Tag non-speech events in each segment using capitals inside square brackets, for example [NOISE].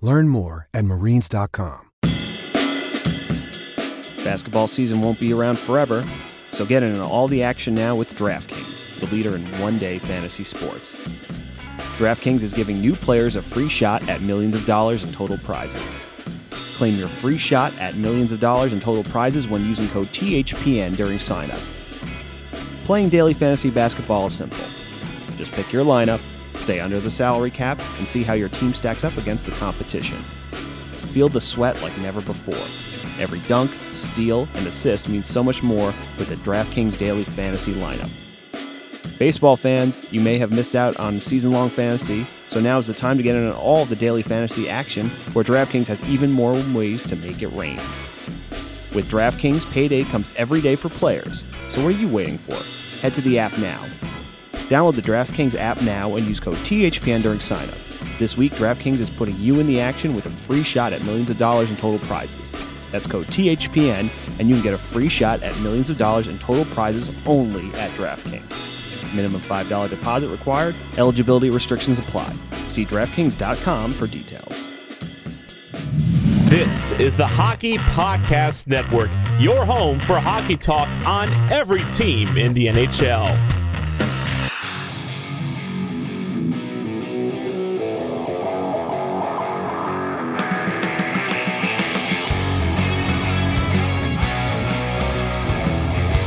Learn more at marines.com. Basketball season won't be around forever, so get in on all the action now with DraftKings, the leader in one day fantasy sports. DraftKings is giving new players a free shot at millions of dollars in total prizes. Claim your free shot at millions of dollars in total prizes when using code THPN during signup. Playing daily fantasy basketball is simple. Just pick your lineup, stay under the salary cap, and see how your team stacks up against the competition. Feel the sweat like never before. Every dunk, steal, and assist means so much more with the DraftKings daily fantasy lineup. Baseball fans, you may have missed out on season long fantasy, so now is the time to get in on all the daily fantasy action where DraftKings has even more ways to make it rain. With DraftKings, payday comes every day for players, so what are you waiting for? Head to the app now. Download the DraftKings app now and use code THPN during signup. This week, DraftKings is putting you in the action with a free shot at millions of dollars in total prizes. That's code THPN, and you can get a free shot at millions of dollars in total prizes only at DraftKings. Minimum $5 deposit required. Eligibility restrictions apply. See DraftKings.com for details. This is the Hockey Podcast Network, your home for hockey talk on every team in the NHL.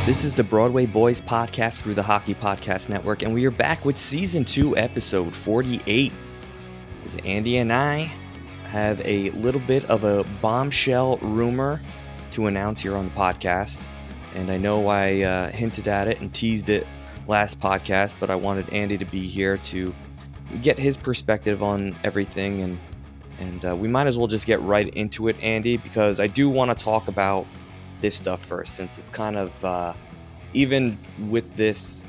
This is the Broadway Boys podcast through the Hockey Podcast Network, and we are back with season two, episode 48. As Andy and I have a little bit of a bombshell rumor to announce here on the podcast. And I know I uh, hinted at it and teased it last podcast, but I wanted Andy to be here to get his perspective on everything. And, and uh, we might as well just get right into it, Andy, because I do want to talk about this stuff first, since it's kind of uh, even with this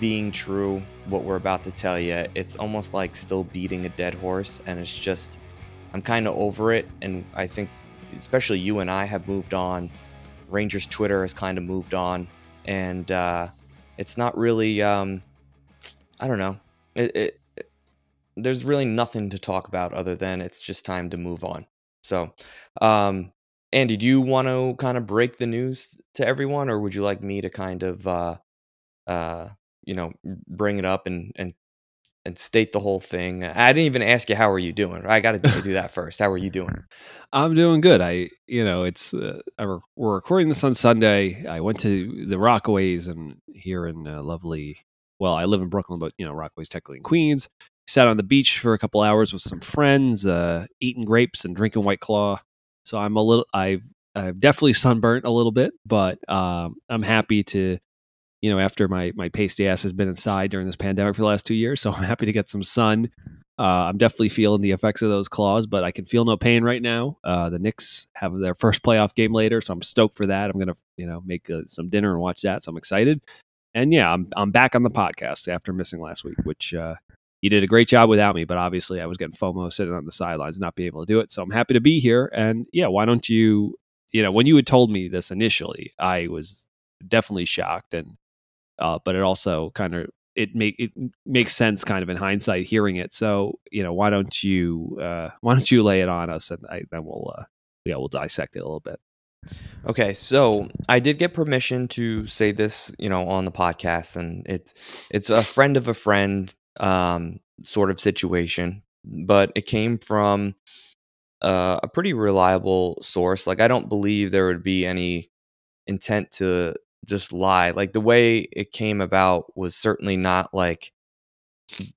being true, what we're about to tell you, it's almost like still beating a dead horse, and it's just I'm kind of over it, and I think especially you and I have moved on. Rangers Twitter has kind of moved on, and uh, it's not really um, I don't know. It, it, it there's really nothing to talk about other than it's just time to move on. So, um, Andy, do you want to kind of break the news to everyone, or would you like me to kind of, uh, uh, you know, bring it up and and and state the whole thing? I didn't even ask you how are you doing. I got to do that first. How are you doing? [LAUGHS] I'm doing good. I, you know, it's uh, re- we're recording this on Sunday. I went to the Rockaways and here in uh, lovely. Well, I live in Brooklyn, but you know, Rockaways technically in Queens. Sat on the beach for a couple hours with some friends, uh, eating grapes and drinking White Claw. So I'm a little. I've I've definitely sunburnt a little bit, but um, I'm happy to, you know, after my my pasty ass has been inside during this pandemic for the last two years, so [LAUGHS] I'm happy to get some sun. Uh, I'm definitely feeling the effects of those claws, but I can feel no pain right now. Uh, the Knicks have their first playoff game later, so I'm stoked for that. I'm gonna, you know, make uh, some dinner and watch that. So I'm excited. And yeah, I'm I'm back on the podcast after missing last week, which uh, you did a great job without me. But obviously, I was getting FOMO sitting on the sidelines, not being able to do it. So I'm happy to be here. And yeah, why don't you? You know, when you had told me this initially, I was definitely shocked, and uh, but it also kind of it make it makes sense kind of in hindsight hearing it. So you know, why don't you uh, why don't you lay it on us, and I, then we'll uh, yeah we'll dissect it a little bit. Okay, so I did get permission to say this, you know, on the podcast, and it's it's a friend of a friend um, sort of situation, but it came from uh, a pretty reliable source. Like I don't believe there would be any intent to just lie. Like the way it came about was certainly not like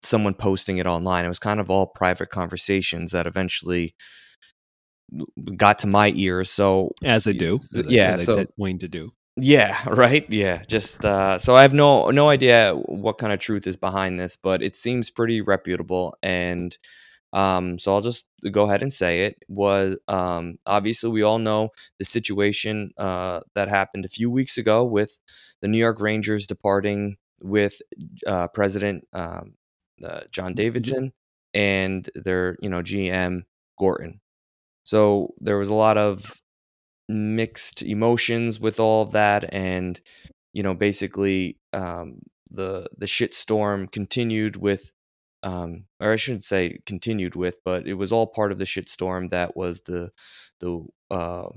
someone posting it online. It was kind of all private conversations that eventually got to my ears. So as they do, yeah, as so Wayne to do. Yeah, [LAUGHS] right. Yeah, just uh, so I have no no idea what kind of truth is behind this, but it seems pretty reputable, and um, so I'll just go ahead and say it was um, obviously we all know the situation uh, that happened a few weeks ago with the New York Rangers departing with uh, President um, uh, John Davidson and their you know GM Gorton. So there was a lot of mixed emotions with all of that, and you know basically um, the the shit storm continued with um, or I shouldn't say continued with, but it was all part of the shit storm that was the the uh,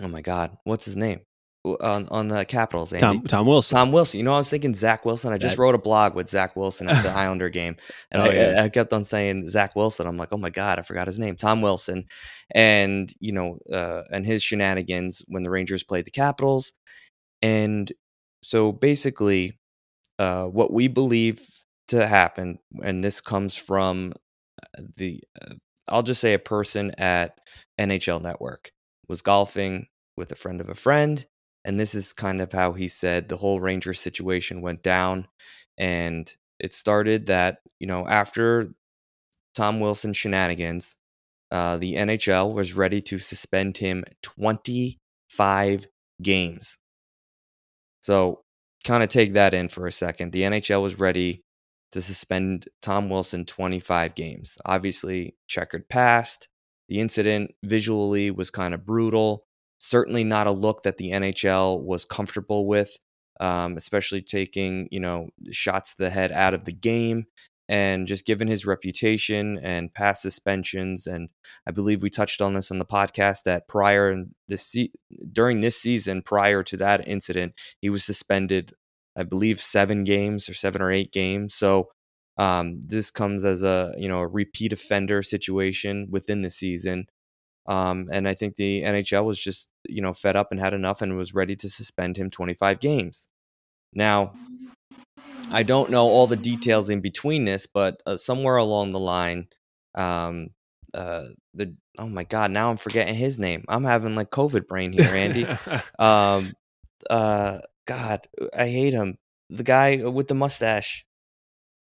oh my god, what's his name on on the Capitals? Andy. Tom Tom Wilson. Tom Wilson. You know, I was thinking Zach Wilson. I just that... wrote a blog with Zach Wilson at the [LAUGHS] Islander game, and oh, I, yeah. I, kept on saying Zach Wilson. I'm like, oh my god, I forgot his name, Tom Wilson, and you know, uh, and his shenanigans when the Rangers played the Capitals, and so basically, uh, what we believe to happen, and this comes from uh, the, uh, I'll just say a person at NHL Network was golfing with a friend of a friend. And this is kind of how he said the whole Ranger situation went down. And it started that, you know, after Tom Wilson shenanigans, uh, the NHL was ready to suspend him 25 games. So, kind of take that in for a second. The NHL was ready to suspend Tom Wilson 25 games. Obviously, checkered past. The incident visually was kind of brutal. Certainly not a look that the NHL was comfortable with, um, especially taking you know shots to the head out of the game and just given his reputation and past suspensions and i believe we touched on this on the podcast that prior this se- during this season prior to that incident he was suspended I believe seven games or seven or eight games. So um, this comes as a you know a repeat offender situation within the season. Um, and I think the NHL was just you know fed up and had enough and was ready to suspend him 25 games. Now, I don't know all the details in between this, but uh, somewhere along the line, um, uh, the oh my god, now I'm forgetting his name. I'm having like COVID brain here, Andy. [LAUGHS] um, uh, God, I hate him. The guy with the mustache.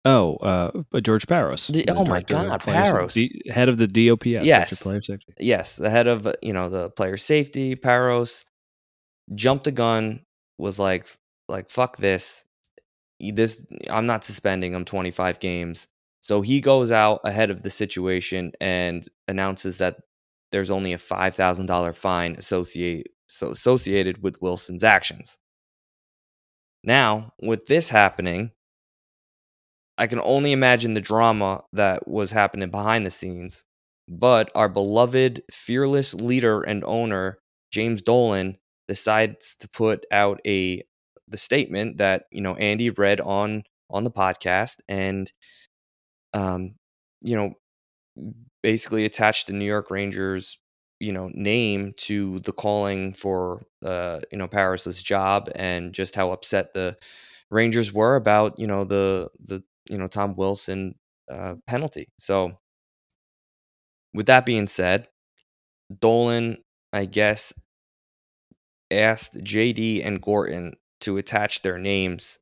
Oh, uh, George Parros. The, oh my God, Parros, D, head of the DOPS. Yes, player safety. Yes, the head of you know the player safety. Parros jumped the gun. Was like, like fuck this. This I'm not suspending him 25 games. So he goes out ahead of the situation and announces that there's only a five thousand dollar fine associate so associated with Wilson's actions. Now, with this happening, I can only imagine the drama that was happening behind the scenes. But our beloved, fearless leader and owner, James Dolan, decides to put out a the statement that you know Andy read on on the podcast, and um, you know, basically attached the New York Rangers you know name to the calling for uh you know Parros's job and just how upset the Rangers were about you know the the you know Tom Wilson uh, penalty. So with that being said, Dolan I guess asked JD and Gorton to attach their names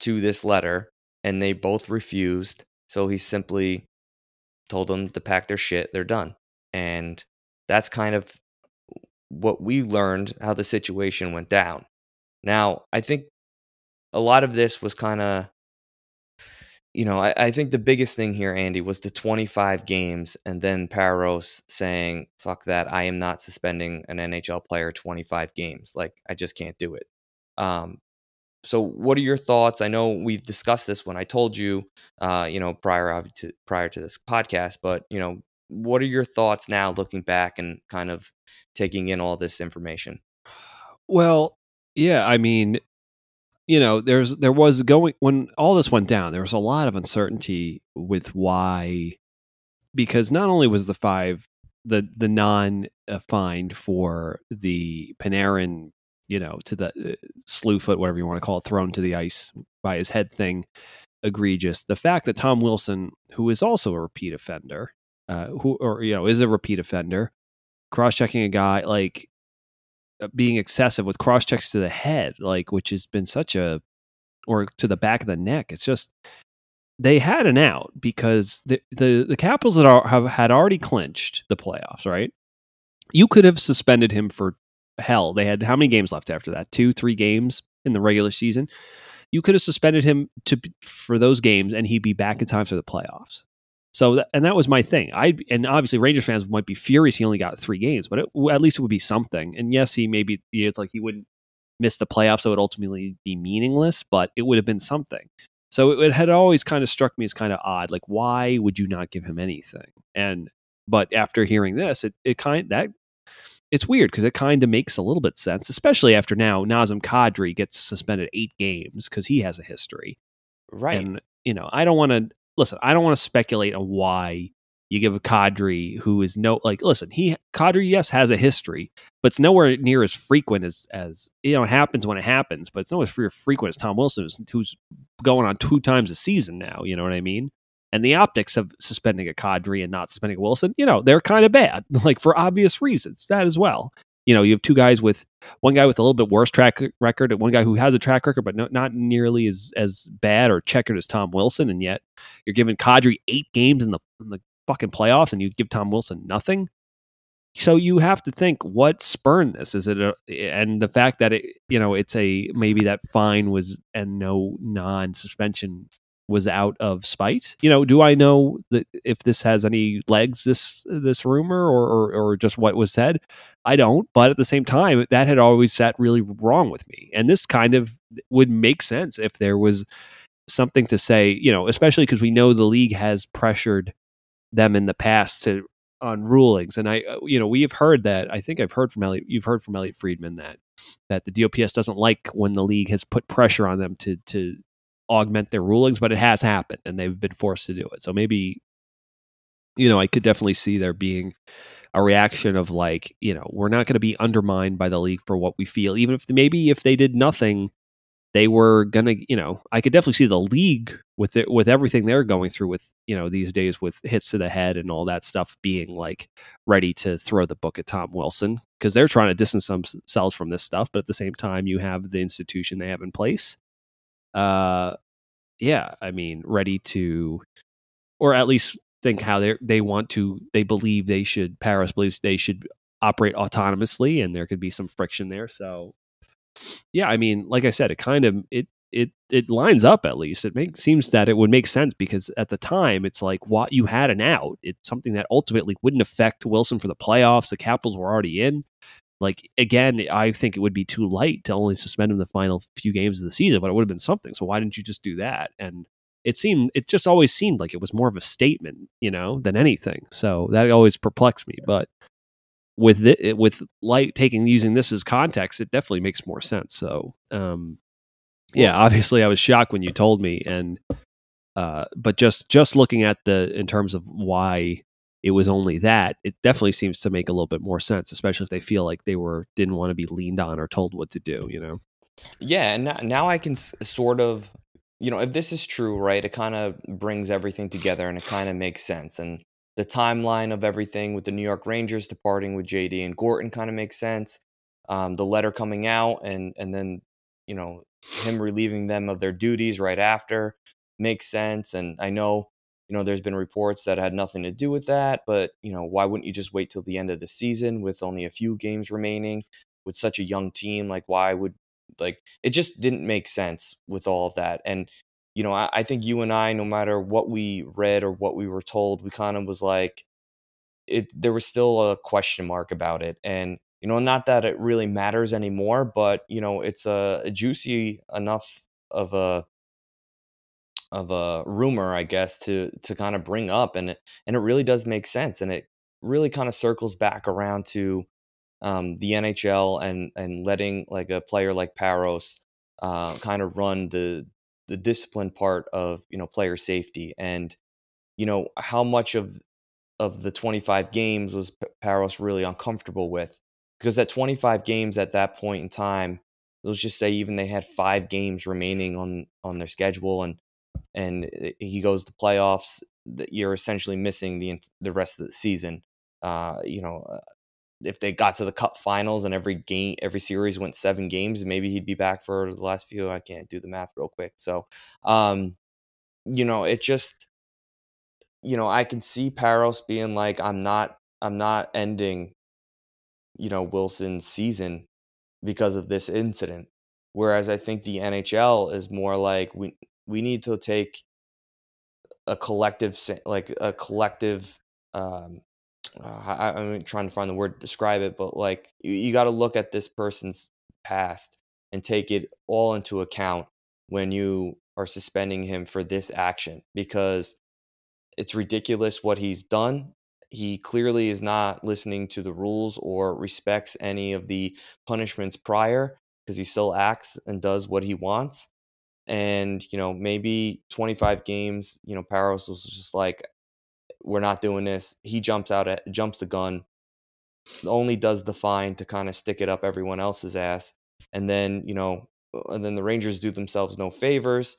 to this letter and they both refused. So he simply told them to pack their shit. They're done. And that's kind of what we learned how the situation went down. Now, I think a lot of this was kind of, you know, I, I, think the biggest thing here, Andy, was the 25 games and then Parros saying, fuck that, I am not suspending an NHL player 25 games. Like, I just can't do it. Um, so what are your thoughts? I know we've discussed this when I told you, uh, you know, prior to prior to this podcast, but you know, what are your thoughts now looking back and kind of taking in all this information well yeah i mean you know there's there was going when all this went down there was a lot of uncertainty with why because not only was the five the the non fined for the Panarin you know, to the uh, slew foot, whatever you want to call it, thrown to the ice by his head thing, egregious. The fact that Tom Wilson, who is also a repeat offender, uh, who or you know is a repeat offender, cross checking a guy like Uh, being excessive with cross checks to the head, like which has been such a or to the back of the neck. It's just they had an out because the the, the Capitals that are, have had already clinched the playoffs, right? You could have suspended him for hell. They had how many games left after that? Two, three games in the regular season. You could have suspended him to for those games, and he'd be back in time for the playoffs. So, that, and that was my thing. I and obviously Rangers fans might be furious he only got three games, but it, at least it would be something. And yes, he maybe it's like he wouldn't miss the playoffs, so it would ultimately be meaningless, but it would have been something. So it, it had always kind of struck me as kind of odd. Like, why would you not give him anything? And but after hearing this, it it kind that it's weird because it kind of makes a little bit sense, especially after now Nazem Kadri gets suspended eight games because he has a history. Right. And you know, I don't want to listen. I don't want to speculate on why you give a Kadri who is no like listen he Kadri yes has a history but it's nowhere near as frequent as as you know it happens when it happens but it's nowhere as frequent as Tom Wilson who's, going on two times a season now you know what I mean and the optics of suspending a Kadri and not suspending a Wilson you know they're kind of bad [LAUGHS] like for obvious reasons that as well you know you have two guys with one guy with a little bit worse track record and one guy who has a track record but no, not nearly as as bad or checkered as Tom Wilson and yet you're giving Kadri eight games in the in the fucking playoffs and you give Tom Wilson nothing. So you have to think what spurned this. Is it a, and the fact that it you know it's a maybe that fine was and no non suspension was out of spite. You know, do I know that if this has any legs this this rumor or, or or just what was said? I don't, but at the same time that had always sat really wrong with me. And this kind of would make sense if there was something to say, you know, especially because we know the league has pressured them in the past to on rulings. And I, uh, you know, we have heard that. I think I've heard from Elliot. You've heard from Elliot Friedman that that the DOPS doesn't like when the league has put pressure on them to to augment their rulings, but it has happened and they've been forced to do it. So maybe, you know, I could definitely see there being a reaction of like, you know, we're not going to be undermined by the league for what we feel, even if maybe if they did nothing they were gonna, you know, I could definitely see the league with it with everything they're going through with, you know, these days with hits to the head and all that stuff being like ready to throw the book at Tom Wilson because they're trying to distance themselves from this stuff, but at the same time you have the institution they have in place. Uh yeah, I mean, ready to or at least think how they they want to they believe they should Parros believes they should operate autonomously and there could be some friction there. So yeah, I mean, like I said, it kind of it it it lines up at least. It makes seems that it would make sense because at the time it's like what you had an out. It's something that ultimately wouldn't affect Wilson for the playoffs. The Capitals were already in. Like again, I think it would be too light to only suspend him the final few games of the season, but it would have been something. So why didn't you just do that? And it seemed it just always seemed like it was more of a statement, you know, than anything. So that always perplexed me. But with the, with light taking using this as context, it definitely makes more sense. So, um, yeah, obviously, I was shocked when you told me, and uh, but just just looking at the in terms of why it was only that, it definitely seems to make a little bit more sense, especially if they feel like they were didn't want to be leaned on or told what to do. You know? Yeah, and now, now I can s- sort of, you know, if this is true, right? It kind of brings everything together, and it kind of makes sense. And the timeline of everything with the New York Rangers departing with JD and Gorton kind of makes sense. Um, the letter coming out and and then you know him relieving them of their duties right after makes sense. And I know you know there's been reports that had nothing to do with that, but you know why wouldn't you just wait till the end of the season with only a few games remaining with such a young team? Like why would like it just didn't make sense with all of that. And you know, I, I think you and I, no matter what we read or what we were told, we kind of was like, it. There was still a question mark about it, and you know, not that it really matters anymore, but you know, it's a, a juicy enough of a of a rumor, I guess, to to kind of bring up, and it and it really does make sense, and it really kind of circles back around to um, the NHL and and letting like a player like Parros uh, kind of run the the discipline part of you know player safety and you know how much of of the 25 games was Parros really uncomfortable with because at 25 games at that point in time, let's just say even they had five games remaining on on their schedule, and and he goes to playoffs, you're essentially missing the the rest of the season. Uh, you know, uh, if they got to the cup finals and every game every series went seven games maybe he'd be back for the last few i can't do the math real quick so um you know it just you know i can see Parros being like i'm not i'm not ending you know wilson's season because of this incident whereas i think the nhl is more like we we need to take a collective like a collective um uh, I, I'm trying to find the word to describe it, but like you, you got to look at this person's past and take it all into account when you are suspending him for this action because it's ridiculous what he's done. He clearly is not listening to the rules or respects any of the punishments prior because he still acts and does what he wants. And, you know, maybe 25 games, you know, Parros was just like, we're not doing this. He jumps out at jumps the gun, only does the fine to kind of stick it up everyone else's ass, and then you know, and then the Rangers do themselves no favors,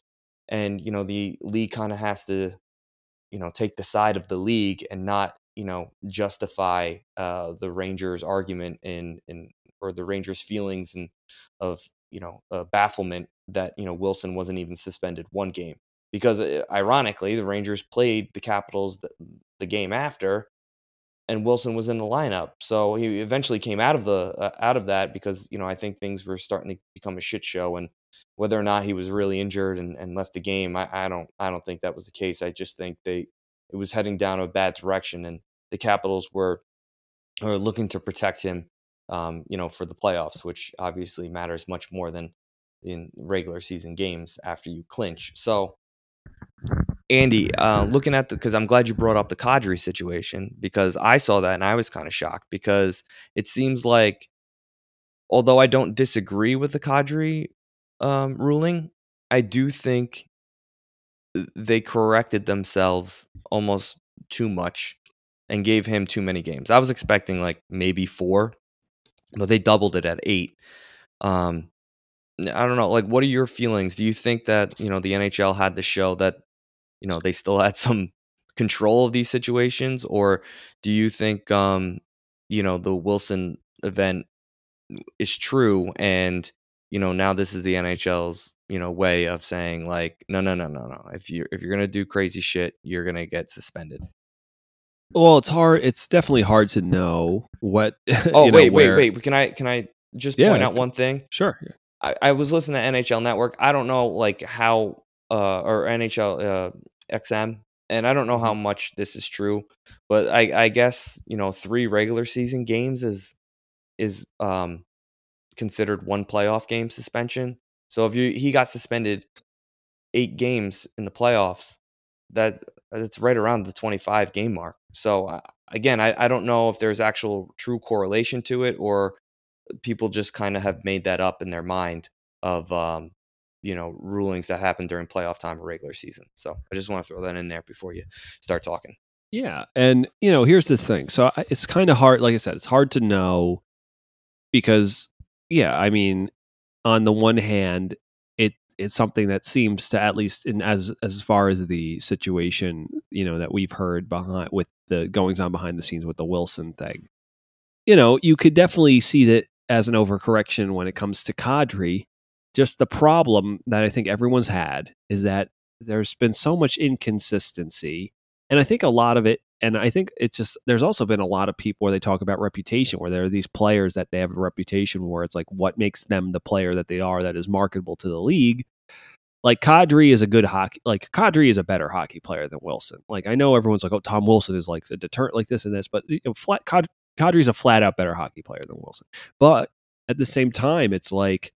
and you know the league kind of has to, you know, take the side of the league and not you know justify uh, the Rangers' argument in in or the Rangers' feelings and of you know uh, bafflement that you know Wilson wasn't even suspended one game because uh, ironically the Rangers played the Capitals the, the, game after and Wilson was in the lineup. So he eventually came out of the uh, out of that because you know I think things were starting to become a shit show and whether or not he was really injured and, and left the game I, I don't I don't think that was the case. I just think they it was heading down a bad direction and the Capitals were were looking to protect him um, you know for the playoffs which obviously matters much more than in regular season games after you clinch. So Andy, uh, looking at the because I'm glad you brought up the Kadri situation because I saw that and I was kind of shocked because it seems like, although I don't disagree with the Kadri um, ruling, I do think they corrected themselves almost too much and gave him too many games. I was expecting like maybe four, but they doubled it at eight. Um, I don't know. Like, what are your feelings? Do you think that you know the NHL had to show that you know they still had some control of these situations, or do you think um, you know the Wilson event is true and you know now this is the NHL's you know way of saying like no no no no no if you if you're gonna do crazy shit you're gonna get suspended. Well, it's hard. It's definitely hard to know what. [LAUGHS] Oh wait, know, wait, wait. Can I can I just yeah, point out one thing? Sure. I, I was listening to NHL Network. I don't know like how uh or NHL uh XM, and I don't know how mm-hmm. much this is true, but I, I guess you know three regular season games is is um considered one playoff game suspension. So if you he got suspended eight games in the playoffs, that it's right around the 25 game mark. So uh, again, I, I don't know if there's actual true correlation to it or people just kind of have made that up in their mind of um, you know rulings that happen during playoff time or regular season. So I just want to throw that in there before you start talking. Yeah, and you know, here's the thing. So it's kind of hard. Like I said, it's hard to know because, yeah, I mean, on the one hand, it it's something that seems to at least in as as far as the situation you know that we've heard behind with the goings on behind the scenes with the Wilson thing. You know, you could definitely see that as an overcorrection when it comes to Kadri just the problem that I think everyone's had is that there's been so much inconsistency. And I think a lot of it, and I think it's just, there's also been a lot of people where they talk about reputation, where there are these players that they have a reputation where it's like what makes them the player that they are that is marketable to the league. Like Kadri is a good hockey, like Kadri is a better hockey player than Wilson. Like I know everyone's like, oh, Tom Wilson is like a deterrent, like this and this, but you know, flat, Kad, Kadri's a flat out better hockey player than Wilson. But at the same time, it's like,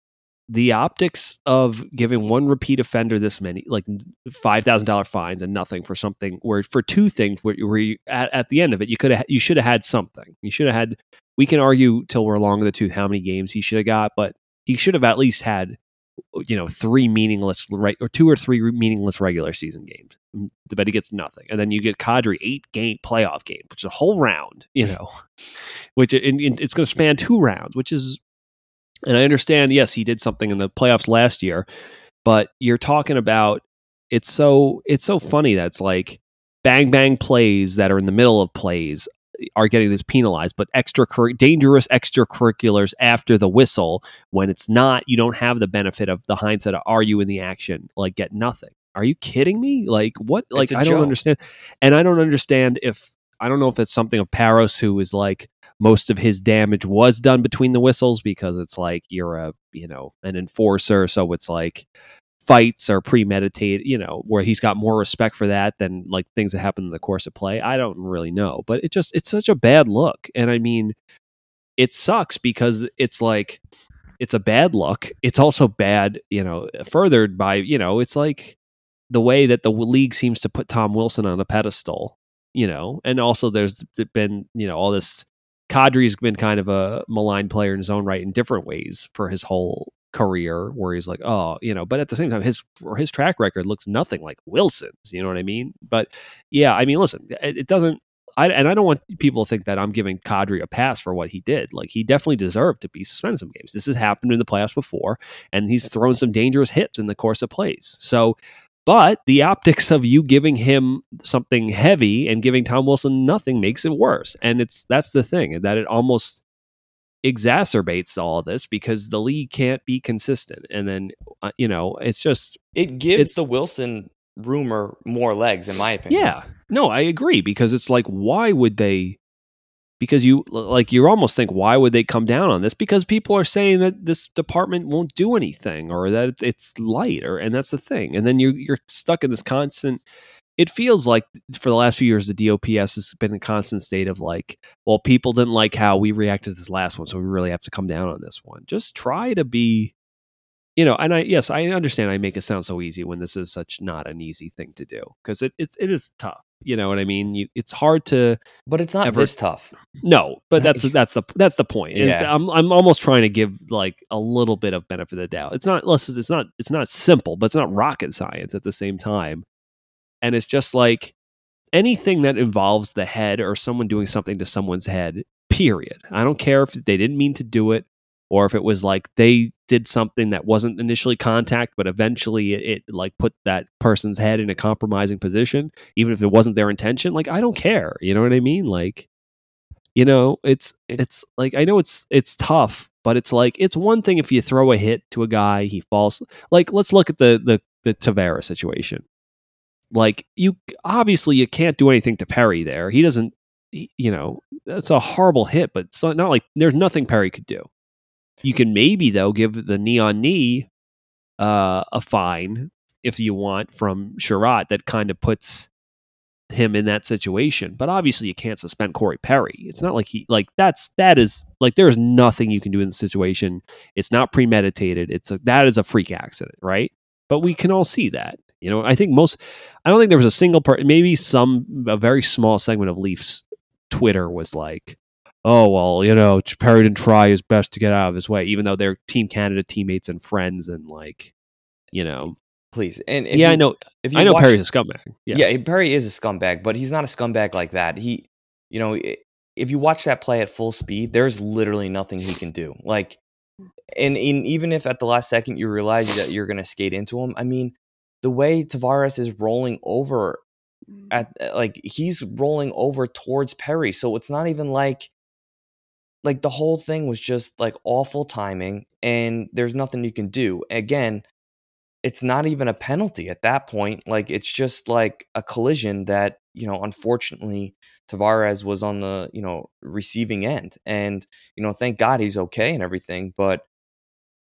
the optics of giving one repeat offender this many like $5000 fines and nothing for something where for two things where, where you, at, at the end of it you could have you should have had something you should have had we can argue till we're long in the tooth how many games he should have got but he should have at least had you know, three meaningless right or two or three meaningless regular season games. Mm, but he gets nothing, and then you get Kadri eight game playoff game, which is a whole round. You know, [LAUGHS] which it, it, it's going to span two rounds, which is, and I understand. Yes, he did something in the playoffs last year, but you're talking about it's so it's so funny that's like bang bang plays that are in the middle of plays are getting this penalized, but extra dangerous extracurriculars after the whistle when it's not, you don't have the benefit of the hindsight. Of, are you in the action? Like get nothing. Are you kidding me? Like what? Like I don't understand, and I don't understand if I don't know if it's something of Parros who is like most of his damage was done between the whistles because it's like you're a you know an enforcer, so it's like fights are premeditated, you know, where he's got more respect for that than like things that happen in the course of play. I don't really know, but it just it's such a bad look. And I mean, it sucks because it's like it's a bad look. It's also bad, you know, furthered by, you know, it's like the way that the league seems to put Tom Wilson on a pedestal, you know, and also there's been, you know, all this Kadri's been kind of a maligned player in his own right in different ways for his whole career where he's like, oh, you know, but at the same time, his his track record looks nothing like Wilson's. You know what I mean? But yeah, I mean, listen, it, it doesn't. I, and I don't want people to think that I'm giving Kadri a pass for what he did. Like he definitely deserved to be suspended some games. This has happened in the playoffs before, and he's thrown some dangerous hits in the course of plays. So, but the optics of you giving him something heavy and giving Tom Wilson nothing makes it worse. And it's that's the thing that it almost exacerbates all this because the league can't be consistent. And then, uh, you know, it's just. It gives the Wilson rumor more legs, in my opinion. Yeah. No, I agree because it's like, why would they? Because you like you almost think why would they come down on this? Because people are saying that this department won't do anything or that it's light or and that's the thing. And then you you're stuck in this constant it feels like for the last few years the DOPS has been in a constant state of like, well, people didn't like how we reacted to this last one, so we really have to come down on this one. Just try to be, you know. And I yes, I understand. I make it sound so easy when this is such not an easy thing to do because it it's it is tough. You know what I mean? You, it's hard to, but it's not ever, this tough. No, but that's [LAUGHS] that's the that's the point. Yeah. I'm I'm almost trying to give like a little bit of benefit of the doubt. It's not less. It's not it's not simple, but it's not rocket science at the same time and it's just like anything that involves the head or someone doing something to someone's head period. I don't care if they didn't mean to do it or if it was like they did something that wasn't initially contact but eventually it, it, like put that person's head in a compromising position even if it wasn't their intention like i don't care. You know what i mean? Like you know it's it's like i know it's it's tough but it's like it's one thing if you throw a hit to a guy he falls like let's look at the the the Tavares situation like you obviously you can't do anything to Perry there. He doesn't you know, that's a horrible hit, but it's not like there's nothing Perry could do. You can maybe though give the knee on knee uh, a fine if you want from Chiarot that kind of puts him in that situation. But obviously you can't suspend Corey Perry. It's not like he like that's that is like there's nothing you can do in the situation. It's not premeditated. It's a that is a freak accident, right? But we can all see that. You know, I think most, I don't think there was a single part, maybe some, a very small segment of Leafs Twitter was like, oh, well, you know, Perry didn't try his best to get out of his way, even though they're Team Canada teammates and friends and like, you know. Please. And yeah, you, I know. If you I know watch, Perry's a scumbag. Yes. Yeah, Perry is a scumbag, but he's not a scumbag like that. He, you know, if you watch that play at full speed, there's literally nothing he can do. Like, and, and even if at the last second you realize that you're going to skate into him, I mean, the way Tavares is rolling over mm. at uh, like he's rolling over towards Perry. So it's not even like like the whole thing was just like awful timing and there's nothing you can do. Again, it's not even a penalty at that point. Like it's just like a collision that, you know, unfortunately Tavares was on the, you know, receiving end. And, you know, thank God he's okay and everything, but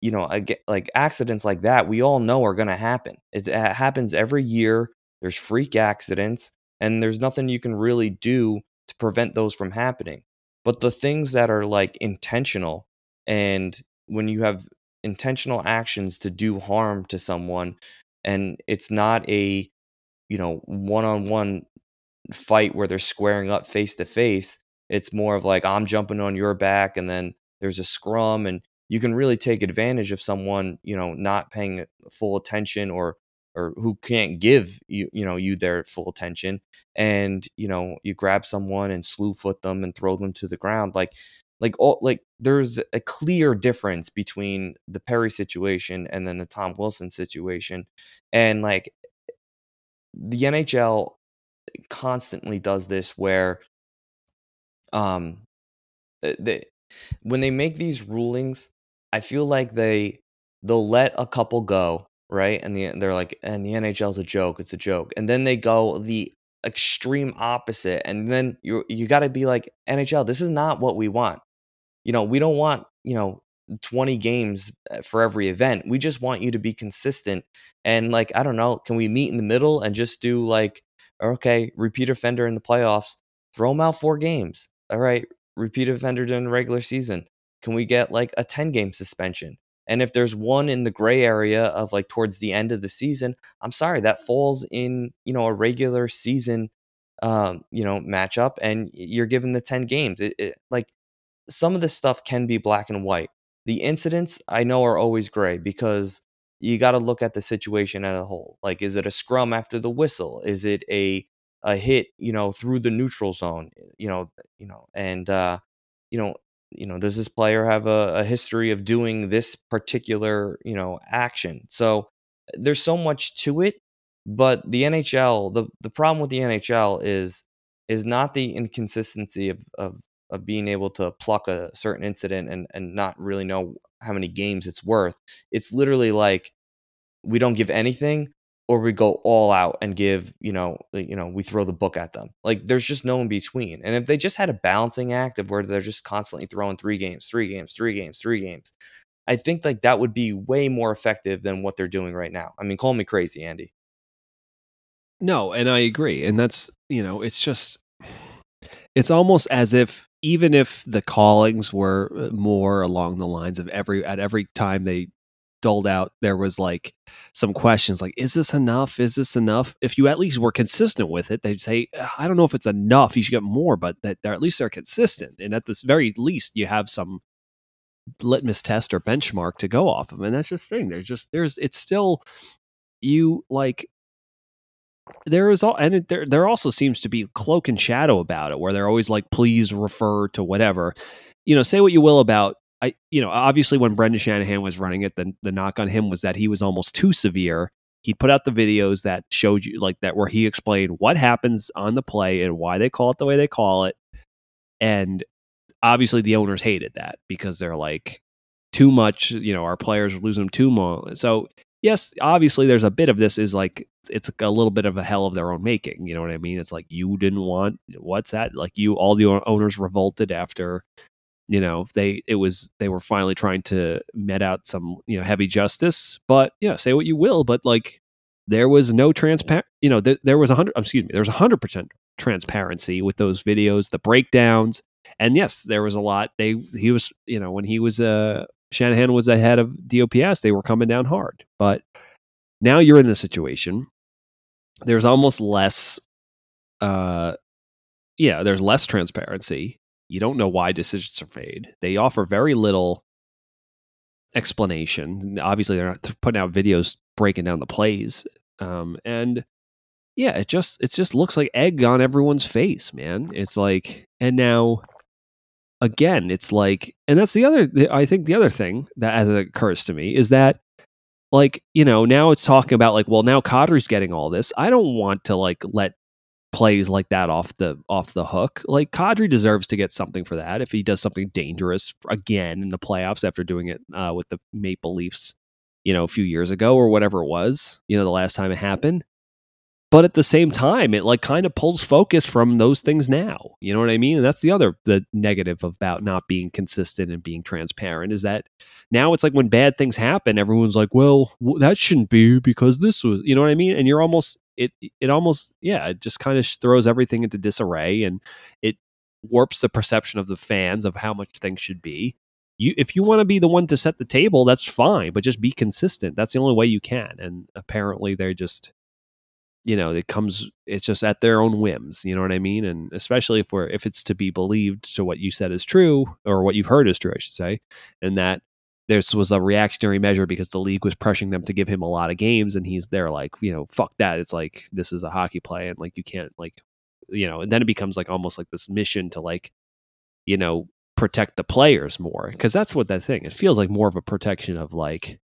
you know, like accidents like that, we all know are going to happen. It happens every year. There's freak accidents, and there's nothing you can really do to prevent those from happening. But the things that are like intentional, and when you have intentional actions to do harm to someone, and it's not a, you know, one on one fight where they're squaring up face to face, it's more of like, I'm jumping on your back, and then there's a scrum and you can really take advantage of someone, you know, not paying full attention or or who can't give you you know you their full attention and you know you grab someone and slew foot them and throw them to the ground like like all like there's a clear difference between the Perry situation and then the Tom Wilson situation and like the NHL constantly does this where um uh, they when they make these rulings I feel like they they'll let a couple go right? And the, they're like, and the NHL is a joke. It's a joke. And then they go the extreme opposite. And then you you got to be like, NHL, this is not what we want. You know, we don't want, you know, 20 games uh, for every event. We just want you to be consistent. And like, I don't know, can we meet in the middle and just do like, okay, repeat offender in the playoffs, throw them out four games. All right, repeat offender during the regular season. Can we get like a 10 game suspension? And if there's one in the gray area of like towards the end of the season, I'm sorry, that falls in, you know, a regular season um, you know, matchup and you're given the 10 games. It, it, like some of this stuff can be black and white. The incidents I know are always gray because you got to look at the situation as a whole. Like, is it a scrum after the whistle? Is it a a hit, you know, through the neutral zone? Eh, you know, eh, you know, and uh, you know, you know, does this player have a, a history of doing this particular, you know, action? So eh, there's so much to it, but the NHL, the the problem with the NHL is is not the inconsistency of of of being able to pluck a certain incident and and not really know how many games it's worth. It's literally like we don't give anything or we go all out and give you know you know we throw the book at them. Like there's just no in between and if they just had a balancing act of where they're just constantly throwing three games three games three games three games i think like that would be way more effective than what they're doing right now. I mean call me crazy andy. No and i agree and that's you know it's just it's almost as if even if the callings were uh, more along the lines of every at every time they doled out, there was like some questions like, is this enough? Is this enough? If you at least were consistent with it, they'd say, uh, I don't know if it's enough. You should get more, but that they're at least they're consistent. And at this very least, you have some litmus test or benchmark to go off of. And that's just the thing. There's just, there's, it's still, you like, there is all, and it, there, there also seems to be cloak and shadow about it where they're always like, please refer to whatever. You know, say what you will about I, you know, obviously when Brendan Shanahan was running it, the, the knock on him was that he was almost too severe. He put out the videos that showed you like that where he explained what happens on the play and why they call it the way they call it. And obviously the owners hated that because they're like too much, you know, our players are losing too much. So yes, obviously there's a bit of this is like it's a little bit of a hell of their own making. You know what I mean? It's like you didn't want what's that? Like you all the owners revolted after you know they it was they were finally trying to met out some you know heavy justice but yeah say what you will but like there was no transparent you know th- there was a hundred excuse me there was a hundred percent transparency with those videos the breakdowns and yes there was a lot. They he was you know when he was uh shanahan was ahead of dops they were coming down hard but now you're in the situation there's almost less uh yeah there's less transparency you don't know why decisions are made. They offer very little explanation. Obviously, they're not putting out videos breaking down the plays. Um, and yeah, it just it just looks like egg on everyone's face, man. It's like, and now again, it's like, and that's the other. I think the other thing that as it occurs to me is that like you know now it's talking about like well now Kadri's getting all this. I don't want to like let plays like that off the off the hook. Like Kadri deserves to get something for that if he does something dangerous again in the playoffs after doing it uh, with the Maple Leafs, you know, a few years ago or whatever it was, you know, the last time it happened. But at the same time, it like kind of pulls focus from those things now. You know what I mean? And that's the other the negative about not being consistent and being transparent is that now it's like when bad things happen, everyone's like, "Well, that shouldn't be because this was," you know what I mean? And you're almost it it almost yeah it just kind of throws everything into disarray and it warps the perception of the fans of how much things should be. You if you want to be the one to set the table that's fine but just be consistent. That's the only way you can and apparently they're just you know it comes it's just at their own whims you know what i mean? And especially if we're if it's to be believed to what you said is true or what you've heard is true i should say and that this was a reactionary measure because the league was pressuring them to give him a lot of games and he's there like you know fuck that. It's like this is a hockey play and like you can't like you know and then it becomes like almost like this mission to like you know protect the players more because that's what that thing it feels like more of a protection of like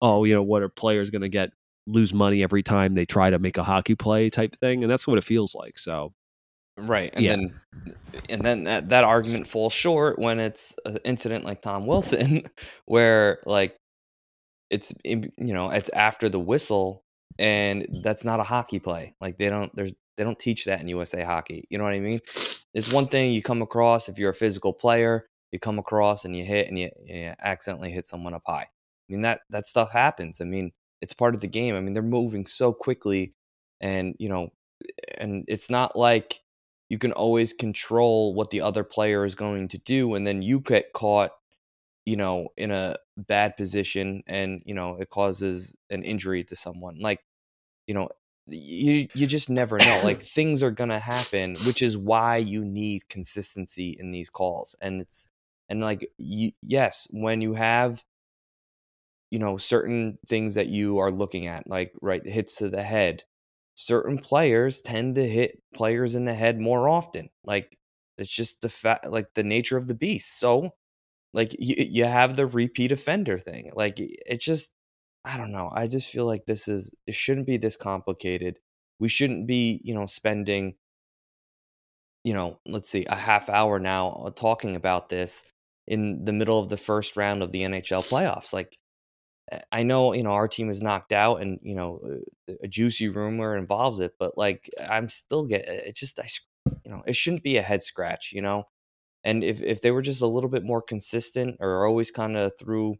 oh you know what are players going to get? Lose money every time they try to make a hockey play type thing and that's what it feels like so Right. And Yeah. then and then that, that argument falls short when it's an incident like Tom Wilson [LAUGHS] where like it's you know, it's after the whistle and that's not a hockey play. Like they don't there's they don't teach that in USA hockey. You know what I mean? It's one thing you come across if you're a physical player, you come across and you hit and you, and you accidentally hit someone up high. I mean that that stuff happens. I mean, it's part of the game. I mean, they're moving so quickly and you know and it's not like you can always control what the other player is going to do and then you get caught you know in a bad position and you know it causes an injury to someone like you know you you just never know like [COUGHS] things are going to happen which is why you need consistency in these calls and it's and like you, yes when you have you know certain things that you are looking at like right hits to the head certain players tend to hit players in the head more often like it's just the fact like the nature of the beast so like you, you have the repeat offender thing like it's just i don't know i just feel like this is it shouldn't be this complicated we shouldn't be you know spending you know let's see a half hour now uh, talking about this in the middle of the first round of the nhl playoffs like I know, you know, our team is knocked out and, you know, uh, a juicy rumor involves it, but like I'm still get it just I you know, it shouldn't be a head scratch, you know. And if if they were just a little bit more consistent or always kind of through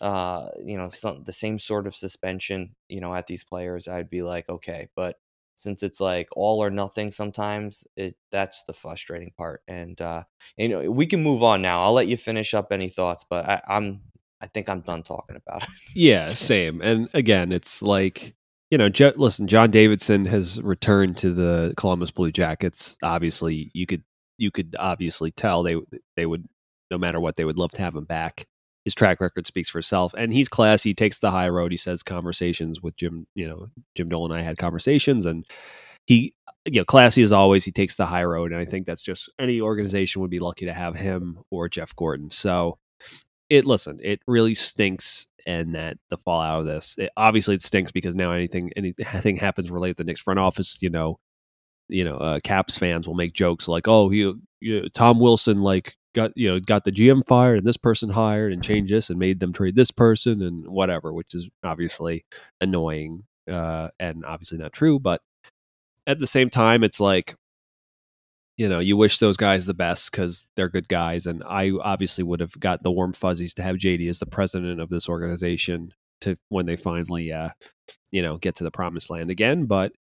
uh, you know, some the same sort of suspension, you know, at these players, I'd be like, okay, but since it's like all or nothing sometimes, it that's the frustrating part. And uh you know, we can move on now. I'll let you finish up any thoughts, but I, I'm I think I'm done talking about it. [LAUGHS] Yeah, same. And again, it's like you know, listen, John Davidson has returned to the Columbus Blue Jackets. Obviously, you could you could obviously tell they they would no matter what they would love to have him back. His track record speaks for itself, and he's classy. He takes the high road. He says conversations with Jim. You know, Jim Dole and I had conversations, and he, you know, classy as always. He takes the high road, and I think that's just any organization would be lucky to have him or Jeff Gorton. So it listen, it really stinks and that the fallout of this. It, obviously it stinks because now anything [LAUGHS] anything happens related to the Knicks front office, you know, you know, uh, Caps fans will make jokes like, "Oh, he, you, Tom Wilson like got you know got the GM fired and this person hired and changed this and made them trade this person and whatever," which is obviously annoying uh, and obviously not true. But at the same time, it's like you know, you wish those guys the best because they're good guys. And I obviously would have got the warm fuzzies to have JD as the president of this organization to when they finally, uh, you know, get to the promised land again. But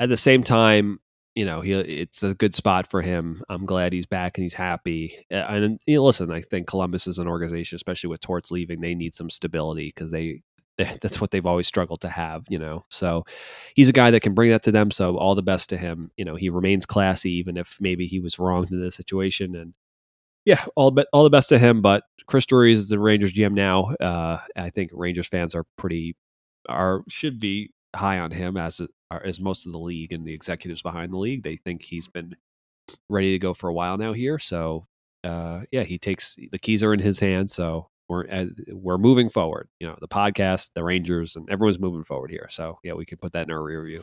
at the same time, you know, he it's a good spot for him. I'm glad he's back and he's happy. And you know, listen, I think Columbus is an organization, especially with Torts leaving, they need some stability because they- that's what they've always struggled to have, you know. So he's a guy that can bring that to them. So all the best to him. You know, he remains classy, even if maybe he was wrong in this situation. And yeah, all be- all the best to him. But Chris Drury is the Rangers GM now. Uh, I think Rangers fans are pretty are should be high on him as as most of the league and the executives behind the league. They think he's been ready to go for a while now here. So uh, yeah, he takes the keys are in his hands. So we're uh, we're moving forward. You know, the podcast, the Rangers, and everyone's moving forward here. So yeah, we can put that in our rear view.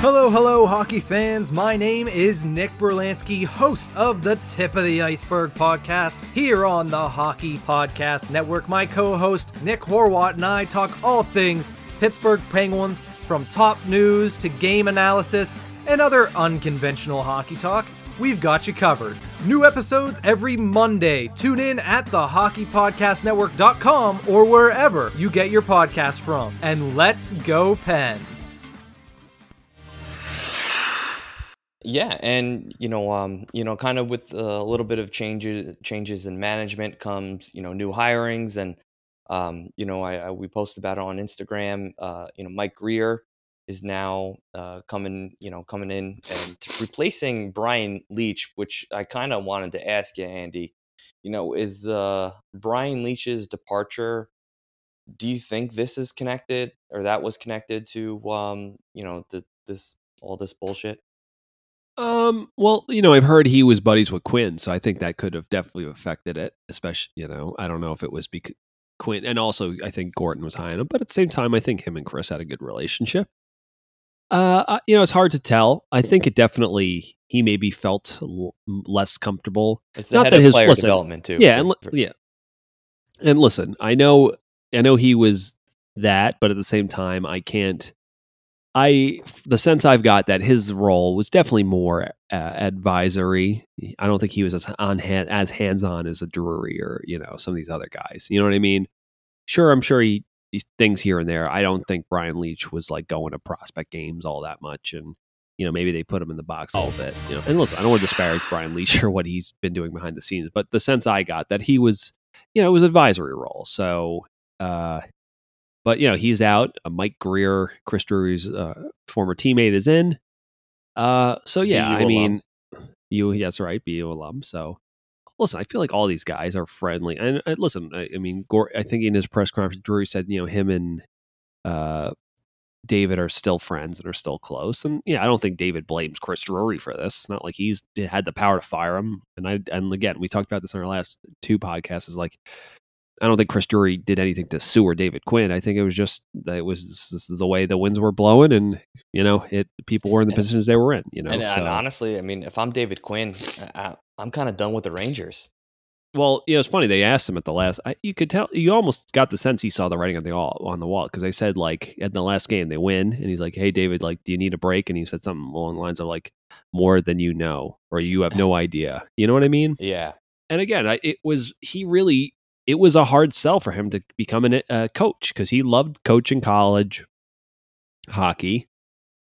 Hello, hello, hockey fans. My name is Nick Berlansky, host of the Tip of the Iceberg podcast here on the Hockey Podcast Network. My co host, Nick Horwat, and I talk all things Pittsburgh Penguins from top news to game analysis and other unconventional hockey talk. We've got you covered. New episodes every Monday. Tune in at the hockeypodcastnetwork.com or wherever you get your podcast from. And let's go, Pens. Yeah, and you know, um, you know, kind of with a little bit of changes changes in management comes, you know, new hirings, and um, you know, I, I we posted about it on Instagram. Uh, you know, Mike Grier is now uh, coming, you know, coming in and replacing Brian Leetch, which I kind of wanted to ask you, Andy. You know, is uh, Brian Leetch's departure? Do you think this is connected, or that was connected to, um, you know, the, this all this bullshit? Um, well, you know, I've heard he was buddies with Quinn, so I think that could have definitely affected it. Especially, you know, I don't know if it was because Quinn, and also I think Gorton was high on him, but at the same time, I think him and Chris had a good relationship. Uh, you know, it's hard to tell. I think it definitely he maybe felt l- less comfortable. It's the Not head of his, player listen, development too. Yeah, and yeah, and listen, I know, I know he was that, but at the same time, I can't. I the sense I've got that his role was definitely more uh, advisory. I don't think he was as on hand, as hands on as a Drury or you know some of these other guys. You know what I mean? Sure, I'm sure he these things here and there. I don't think Brian Leetch was like going to prospect games all that much, and you know maybe they put him in the box a little bit. You know, and listen, I don't want to disparage Brian Leetch [LAUGHS] or what he's been doing behind the scenes, but the sense I got that he was, you know, it was advisory role. So uh, but you know, he's out. Uh, Mike Grier, Chris Drury's uh, former teammate, is in. Uh, so yeah, BU I mean, you that's right, BU alum. So listen, I feel like all these guys are friendly. And uh, listen, I, I mean, Gore, I think in his press conference, Drury said, you know, him and uh, David are still friends and are still close. And yeah, I don't think David blames Chris Drury for this. It's not like he's had the power to fire him. And I and again, we talked about this in our last two podcasts. Is like I don't think Chris Drury did anything to sue or David Quinn. I think it was just that it was this is the way the winds were blowing, and you know, it people were in the and, positions they were in. You know, and, so. and, honestly, I mean, if I'm David Quinn, I, am kind of done with the Rangers. Well, you know, it's funny. They asked him at the last. I, you could tell. You almost got the sense he saw the writing on the wall on the wall because they said like at the last game they win, and he's like, "Hey, David, like, do you need a break?" And he said something along the lines of like, "More than you know, or you have no idea." You know what I mean? Yeah. And again, I, it was he really it was a hard sell for him to become a uh, coach because he loved coaching college hockey.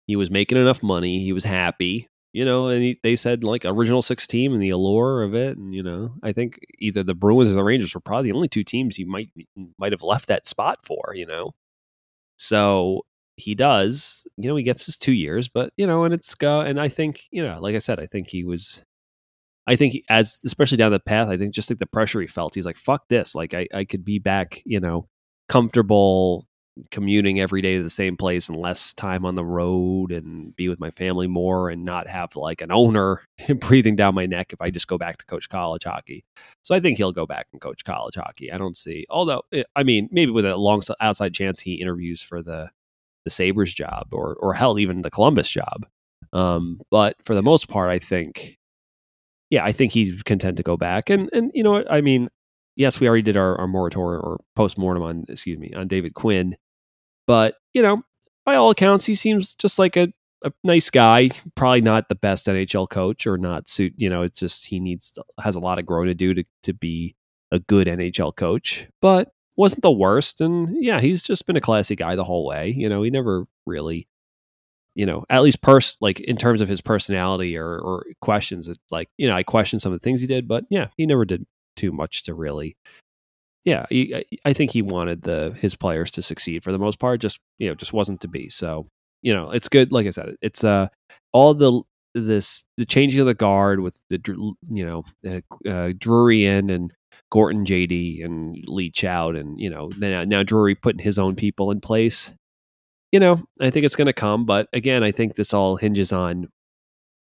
He was making enough money. He was happy, you know. And he, they said like original six team and the allure of it. And you know, I think either the Bruins or the Rangers were probably the only two teams he might might have left that spot for. You know, so he does. You know, he gets his two years, but you know, and it's go. And I think you know, like I said, I think he was I think as especially down the path, I think just like the pressure he felt, he's like, "Fuck this!" Like I, I could be back, you know, comfortable commuting every day to the same place and less time on the road and be with my family more and not have like an owner [LAUGHS] breathing down my neck if I just go back to coach college hockey. So I think he'll go back and coach college hockey. I don't see, although eh, I mean, maybe with a long outside chance he interviews for the the Sabres job or or hell even the Columbus job. Um, but for the most part, I think yeah, I think he's content to go back. And and you know what? I mean, yes, we already did our, our moratorium or post mortem on excuse me on David Quinn, but you know, by all accounts, he seems just like a, a nice guy. Probably not the best NHL coach or not suit. You know, it's just he needs has a lot of growing to do to to be a good NHL coach, but wasn't the worst. And yeah, he's just been a classy guy the whole way. You know, he never really you know, at least pers like in terms of his personality or, or questions, it's like, you know, I question some of the things he did, but yeah, he never did too much to really, yeah, he, I think he wanted the, his players to succeed for the most part, just, you know, just wasn't to be. So, you know, it's good. Like I said, it's, uh, all the, this, the changing of the guard with the, you know, uh, uh, Drury in and, Gorton, JD, and Leetch out, and you know now, now Drury putting his own people in place you know, I think it's going to come. But again, I think this all hinges on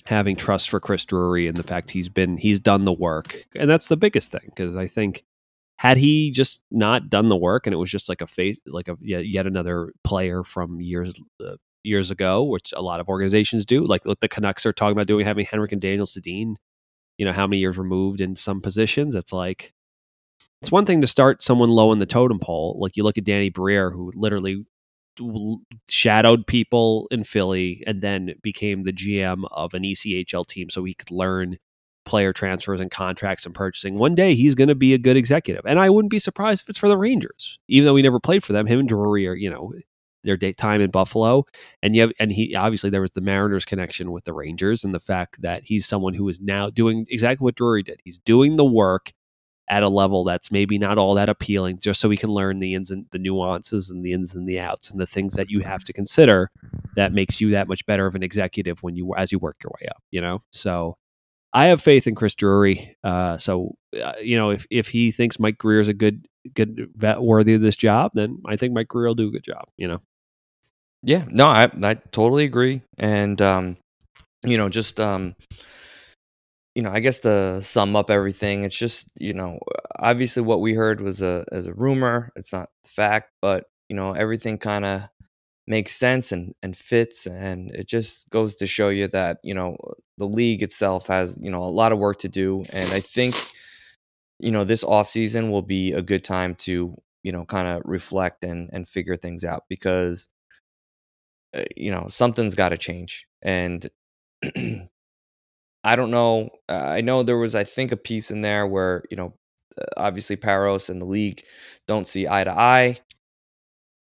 having trust for Chris Drury and the fact he's been he's done the work, and that's the biggest thing because I think had he just not done the work and it was just like a face like a yet another player from years uh, years ago, which a lot of organizations do, like the Canucks are talking about doing, having Henrik and Daniel Sedin, you know, how many years removed in some positions. It's like it's one thing to start someone low in the totem pole, like you look at Danny Briere, who literally shadowed people in Philly and then became the GM of an ECHL team so he could learn player transfers and contracts and purchasing. One day he's going to be a good executive. And I wouldn't be surprised if it's for the Rangers. Even though we never played for them, him and Drury are, you know, their time in Buffalo. And yeah, and he obviously there was the Mariners connection with the Rangers and the fact that he's someone who is now doing exactly what Drury did. He's doing the work at a level that's maybe not all that appealing, just so we can learn the ins and the nuances and the ins and the outs and the things that you have to consider that makes you that much better of an executive when you as you work your way up. You know, so I have faith in Chris Drury. Uh, so uh, you know, if if he thinks Mike Grier is a good good vet worthy of this job, then I think Mike Grier will do a good job. You know. Yeah, no, I I totally agree, and um, you know, just um, you know, I guess to sum up everything, it's just you know, obviously what we heard was a as a rumor. It's not the fact, but you know, everything kind of makes sense and and fits, and it just goes to show you that you know the league itself has you know a lot of work to do, and I think you know this off season will be a good time to you know kind of reflect and and figure things out because uh, you know something's got to change and [CLEARS THROAT] i don't know i know there was i think a piece in there where you know obviously Parros and the league don't see eye to eye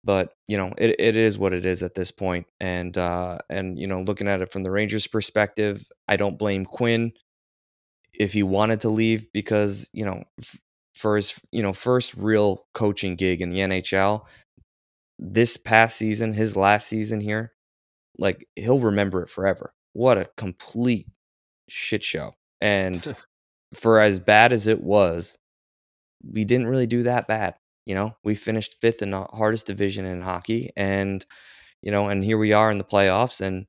but you know it, it is what it is at this point and uh and you know looking at it from the rangers perspective i don't blame quinn if he wanted to leave because you know f- for his you know first real coaching gig in the nhl this past season, his last season here, like he'll remember it forever. What a complete shit show. And [LAUGHS] for as bad as it was, we didn't really do that bad. You know, we finished fifth in the hardest division in hockey, and you know, and here we are in the playoffs, and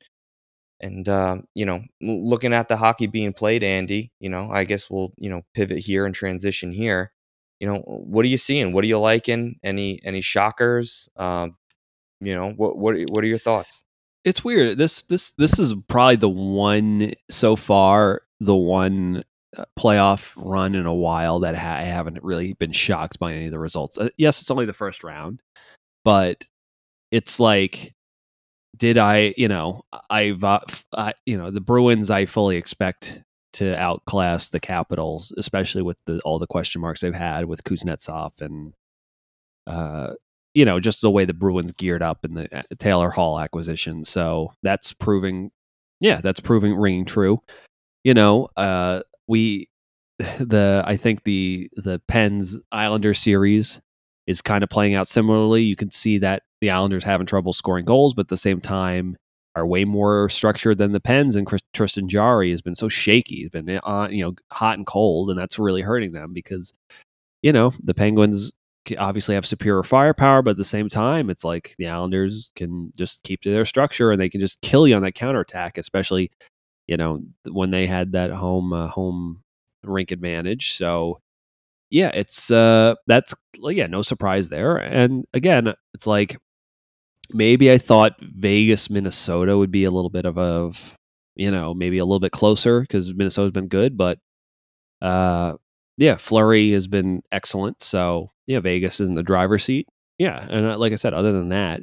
and uh, you know, looking at the hockey being played, Andy. You know, I guess we'll you know pivot here and transition here you know, what are you seeing? What are you liking? Any any shockers? Um, you know, what what what are your thoughts? It's weird. This this this is probably the one so far, the one playoff run in a while that ha- I haven't really been shocked by any of the results. Uh, yes, it's only the first round, but it's like did I, you know, I've, uh, I, you know, the Bruins I fully expect to outclass the Capitals, especially with the, all the question marks they've had with Kuznetsov and, uh, you know, just the way the Bruins geared up in the uh, Taylor Hall acquisition. So that's proving, yeah, that's proving ringing true. You know, uh, we, [LAUGHS] the, I think the, the Pens Islander series is kind of playing out similarly. You can see that the Islanders having trouble scoring goals, but at the same time, are way more structured than the Pens. And Tristan Jarry has been so shaky. He's been on, you know, hot and cold, and that's really hurting them because, you know, the Penguins obviously have superior firepower, but at the same time, it's like the Islanders can just keep to their structure and they can just kill you on that counterattack, especially, you know, when they had that home uh, home rink advantage. So, yeah, it's uh that's yeah, no surprise there. And again, it's like maybe I thought Vegas, Minnesota would be a little bit of a, you know, maybe a little bit closer because Minnesota's been good, but uh, yeah, Fleury has been excellent. So yeah, Vegas is in the driver's seat. Yeah, and uh, like I said, other than that,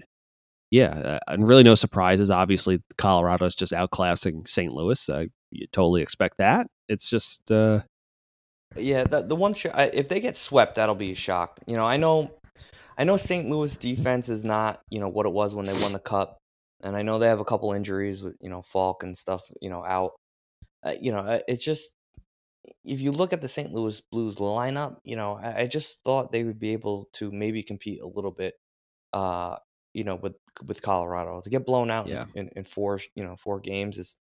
yeah, and really no surprises. Obviously, Colorado is just outclassing St. Louis. Uh, you totally expect that. It's just. Uh, yeah, the the one sh- if they get swept, that'll be a shock. You know, I know I know St. Louis defense is not, you know, what it was when they won the cup. And I know they have a couple injuries with, you know, Faulk and stuff, you know, out. Uh, you know, uh, it's just if you look at the St. Louis Blues lineup, you know, I, I just thought they would be able to maybe compete a little bit uh, you know, with with Colorado. To get blown out yeah. in, in four, you know, four games is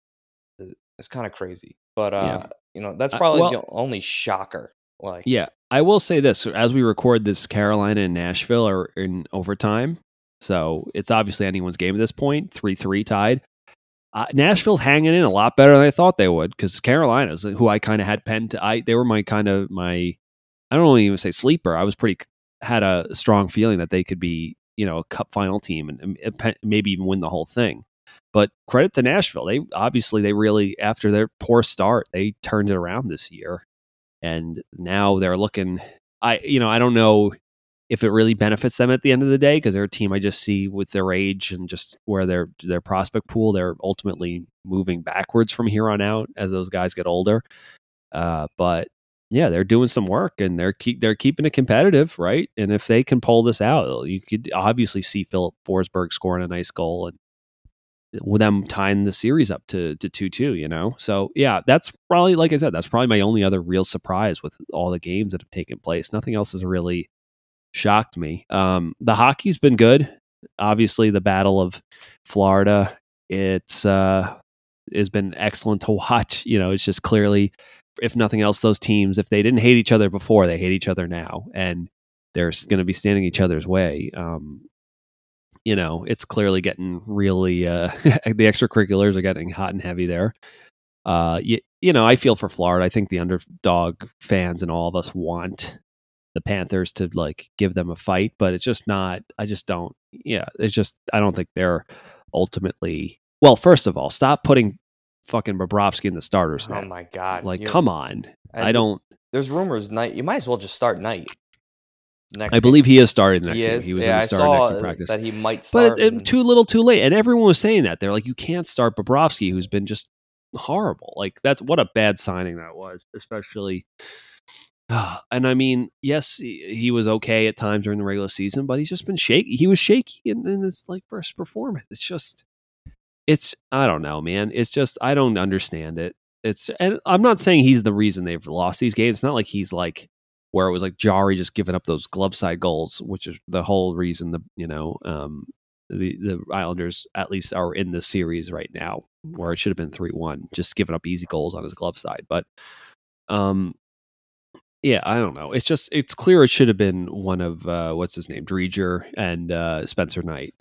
is kind of crazy. But uh, yeah. you know, that's probably uh, well, the only shocker like, yeah, I will say this: as we record this, Carolina and Nashville are in overtime, so it's obviously anyone's game at this point. Three three tied. Uh, Nashville's hanging in a lot better than I thought they would because Carolina's who I kind of had penned. To, I they were my kind of my I don't even say sleeper. I was pretty had a strong feeling that they could be you know a cup final team and, and maybe even win the whole thing. But credit to Nashville. They obviously they really after their poor start they turned it around this year and now they're looking. I you know I don't know if it really benefits them at the end of the day because they're a team I just see with their age and just where their their prospect pool they're ultimately moving backwards from here on out as those guys get older. Uh, but yeah, they're doing some work and they're keep they're keeping it competitive, right? And if they can pull this out, you could obviously see Filip Forsberg scoring a nice goal and with them tying the series up to to two two. You know, so yeah, that's probably like I said, that's probably my only other real surprise with all the games that have taken place. Nothing else has really shocked me. Um, the hockey's been good. Obviously, the Battle of Florida, it's uh, has been excellent to [LAUGHS] watch. You know, it's just clearly, if nothing else, those teams, if they didn't hate each other before, they hate each other now, and they're going to be standing each other's way. Um, you know, it's clearly getting really uh, [LAUGHS] the extracurriculars are getting hot and heavy there. Uh, you, you know, I feel for Florida. I think the underdog fans and all of us want the Panthers to like give them a fight, but it's just not. I just don't. Yeah, it's just I don't think they're ultimately. Well, first of all, stop putting fucking Bobrovsky in the starters. Oh my god! Like, come on. I don't. There's rumors. Night. You might as well just start Knight. Next I believe he is starting next he game. Is. He was yeah, I saw practice. that he might start. But it's too little, too late. And everyone was saying that. They're like, you can't start Bobrovsky, who's been just horrible. Like that's what a bad signing that was, especially. Uh, [SIGHS] and I mean, yes, he, he, was okay at times during the regular season, but he's just been shaky. He was shaky in, in his like first performance. It's just, it's I don't know, man. It's just I don't understand it. It's and I'm not saying he's the reason they've lost these games. It's not like he's like where it was like Jarry just giving up those glove side goals, which is the whole reason the you know um, the the Islanders at least are in the series right now, where it should have been three one, just giving up easy goals on his glove side. But um, yeah, I don't know. It's just it's clear it should have been one of uh, what's his name, Driedger and uh, Spencer Knight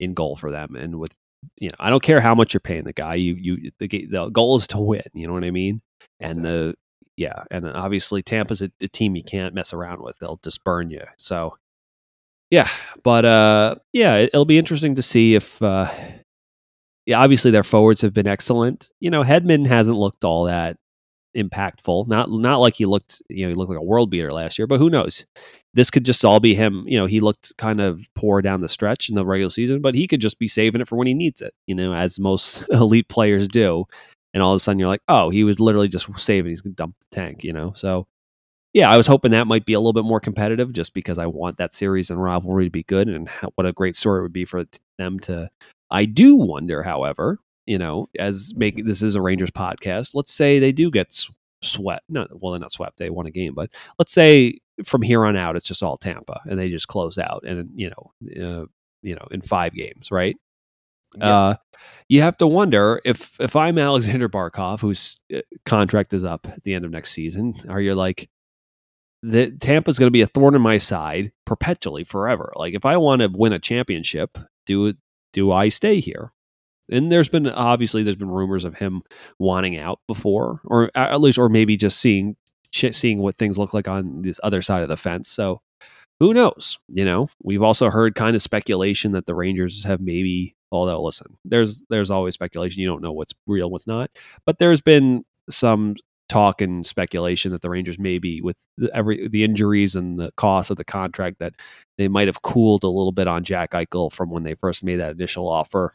in goal for them, and with you know I don't care how much you're paying the guy, you you the the goal is to win. You know what I mean? And the yeah, and obviously Tampa's a, a, team you can't mess around with; they'll just burn you. So, yeah, but uh, yeah, it, will be interesting to see if, uh, yeah, obviously their forwards have been excellent. You know, Hedman hasn't looked all that impactful. Not not like he looked, you know, he looked like a world beater last year, but who knows? This could just all be him. You know, he looked kind of poor down the stretch in the regular season, but he could just be saving it for when he needs it. You know, as most [LAUGHS] elite players do and all of a sudden you're like, oh, he was literally just saving. He's gonna dump the tank, you know. So yeah, I was hoping that might be a little bit more competitive, just because I want that series and rivalry to be good, and what a great story it would be for them to. I do wonder, however, you know, as making this is a Rangers podcast. Let's say they do get swept. No, well, they're not swept. They won a game, but let's say from here on out, it's just all Tampa, and they just close out, and you know, uh, you know, in five games, right? Yeah. Uh, you have to wonder if if I'm Aleksander Barkov, whose uh, contract is up at the end of next season, are you like the Tampa's going to be a thorn in my side perpetually forever? Like if I want to win a championship, do do I stay here? And there's been obviously there's been rumors of him wanting out before, or at least, or maybe just seeing seeing what things look like on this other side of the fence. So who knows? You know, we've also heard kind of speculation that the Rangers have maybe Although, listen, there's there's always speculation. You don't know what's real, what's not. But there's been some talk and speculation that the Rangers maybe with the, every the injuries and the cost of the contract that they might have cooled a little bit on Jack Eichel from when they first made that initial offer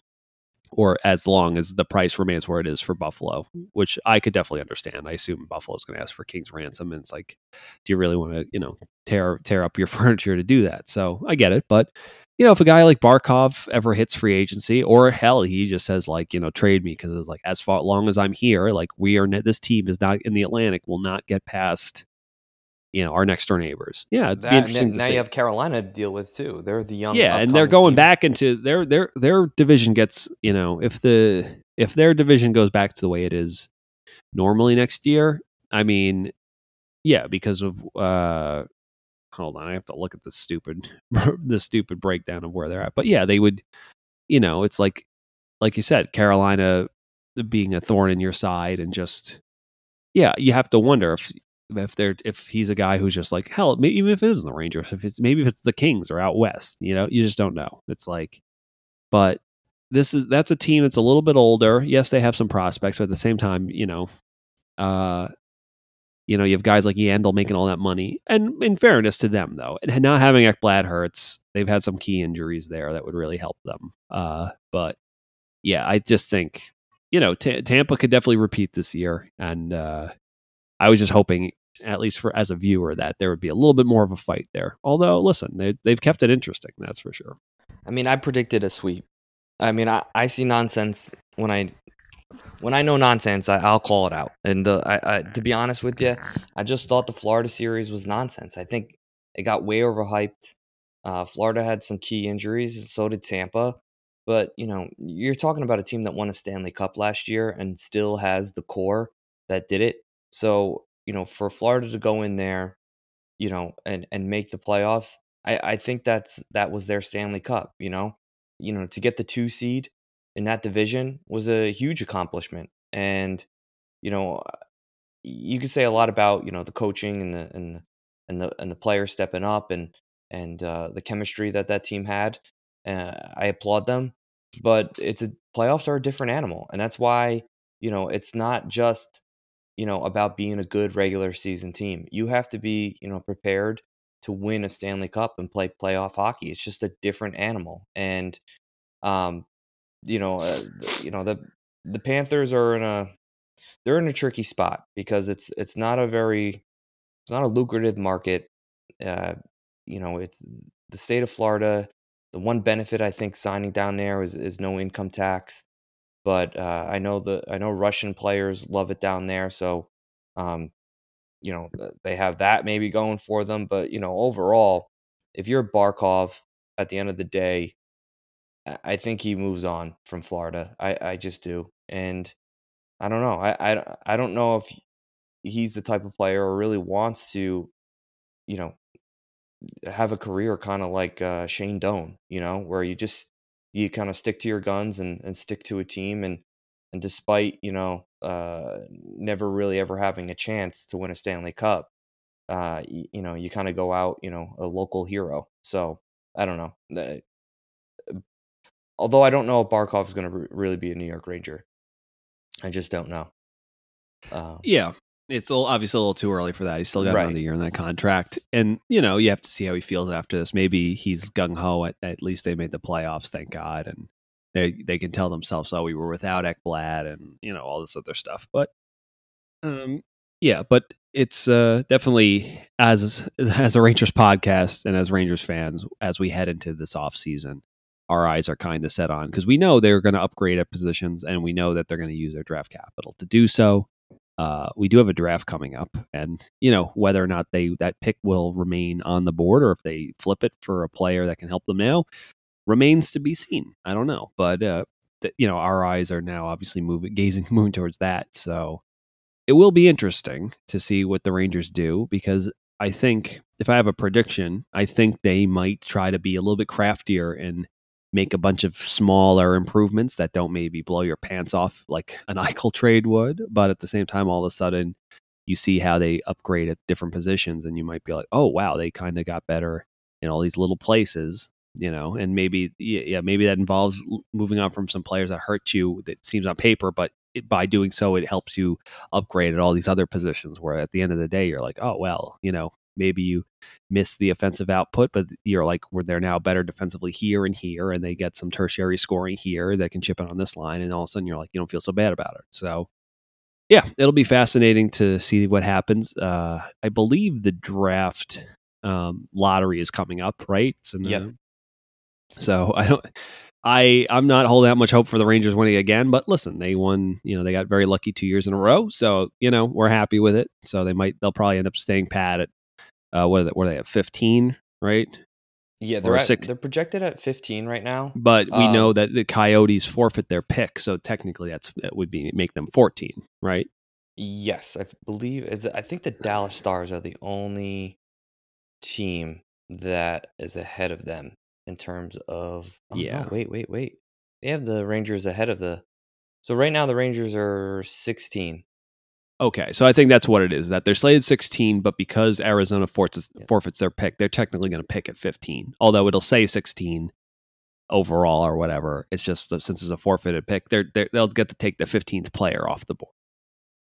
or as long as the price remains where it is for Buffalo, which I could definitely understand. I assume Buffalo's going to ask for King's ransom, and it's like, do you really want to, you know, tear tear up your [LAUGHS] furniture to do that? So I get it, but you know, if a guy like Barkov ever hits free agency, or hell, he just says like, you know, trade me because it's like as far long as I'm here, like we are this team is not in the Atlantic will not get past, you know, our next door neighbors. Yeah, that. Now you have Carolina to deal with too. They're the young. Yeah, and they're going team. back into their their their division gets you know if the if their division goes back to the way it is normally next year. I mean, yeah, because of uh hold on, I have to look at the stupid [LAUGHS] the stupid breakdown of where they're at. But yeah, they would you know, it's like like you said, Carolina being a thorn in your side and just yeah, you have to wonder if if they're if he's a guy who's just like hell, maybe, even if it isn't the Rangers, if it's maybe if it's the Kings or out west, you know, you just don't know. It's like, but this is that's a team that's a little bit older. Yes, they have some prospects, but at the same time, you know, uh, you know, you have guys like Yandle making all that money. And in fairness to them, though, and not having Ekblad hurts. They've had some key injuries there that would really help them. Uh, but yeah, I just think, you know, T- Tampa could definitely repeat this year. And uh, I was just hoping, at least for as a viewer, that there would be a little bit more of a fight there. Although, listen, they, they've kept it interesting, that's for sure. I mean, I predicted a sweep I mean, I, I see nonsense when I when I know nonsense, I, will call it out. And uh, I, I, to be honest with you, I just thought the Florida series was nonsense. I think it got way overhyped. Uh, Florida had some key injuries, and so did Tampa. But you know, you're talking about a team that won a Stanley Cup last year and still has the core that did it. So you know, for Florida to go in there, you know, and and make the playoffs, I, I think that's that was their Stanley Cup. You know, you know, to get the two seed in that division was a huge accomplishment. And you know, you could say a lot about you know the coaching and the and and the and the players stepping up and and uh, the chemistry that that team had. Uh, I applaud them, but it's a playoffs are a different animal, and that's why you know it's not just you know about being a good regular season team. You have to be you know prepared to win a Stanley Cup and play playoff hockey. It's just a different animal, and um, you know, uh, you know the the Panthers are in a they're in a tricky spot because it's it's not a very it's not a lucrative market. Uh, you know, it's the state of Florida. The one benefit I think signing down there is is no income tax, but uh, I know the I know Russian players love it down there, so um, you know they have that maybe going for them. But you know, overall, if you're Barkov, at the end of the day, I think he moves on from Florida. I, I just do, and I don't know. I, I I don't know if he's the type of player or really wants to, you know, have a career kind of like uh, Shane Doan. You know, where you just you kind of stick to your guns and and stick to a team and and despite you know uh, never really ever having a chance to win a Stanley Cup, uh, you, you know, you kind of go out, you know, a local hero. So I don't know. Although I don't know if Barkov is going to re- really be a New York Ranger. I just don't know. Uh, yeah, it's obviously a little too early for that. He's still got right. another year in that contract, and you know you have to see how he feels after this. Maybe he's gung ho. At, at least they made the playoffs, thank God, and they they can tell themselves, "Oh, we were without Ekblad," and you know all this other stuff. But um, yeah, but it's uh, definitely as as a Rangers podcast and as Rangers fans as we head into this off season our eyes are kind of set on because we know they're going to upgrade at positions and we know that they're going to use their draft capital to do so. Uh, we do have a draft coming up, and you know whether or not they that pick will remain on the board or if they flip it for a player that can help them now remains to be seen. I don't know, but uh, th- you know our eyes are now obviously moving, gazing, [LAUGHS] moving towards that. So it will be interesting to see what the Rangers do because I think if I have a prediction, I think they might try to be a little bit craftier and make a bunch of smaller improvements that don't maybe blow your pants off like an [LAUGHS] Eichel trade would, but at the same time, all of a sudden, you see how they upgrade at different positions, and you might be like, "Oh, wow, they kind of got better in all these little places." You know, and maybe yeah, maybe that involves moving on from some players that hurt you that seems on paper, but it, by doing so, it helps you upgrade at all these other positions. Where at the end of the day, you're like, oh well, you know, maybe you miss the offensive output, but you're like, where they're now better defensively here and here, and they get some tertiary scoring here that can chip in on this line, and all of a sudden you're like, you don't feel so bad about it. So, yeah, it'll be fascinating to see what happens. Uh, I believe the draft um, lottery is coming up, right? So, yep. so [LAUGHS] I don't. I I'm not holding that much hope for the Rangers winning again, but listen, they won. You know, they got very lucky two years in a row, so you know we're happy with it. So they might they'll probably end up staying pat at uh, what are they? What are they at? Fifteen, right? Yeah, they're at, they're projected at 15 right now. But we um, know that the Coyotes forfeit their pick, so technically that's that would be make them 14, right? Yes, I believe is I think the Dallas Stars are the only team that is ahead of them in terms of oh, yeah. No, wait, wait, wait. They have the Rangers ahead of the So right now the Rangers are 16. Okay, so I think that's what it is. That they're slated 16, but because Arizona forfeits, forfeits their pick, they're technically going to pick at 15. Although it'll say 16 overall or whatever. It's just since it's a forfeited pick, they're, they will get to take the 15th player off the board.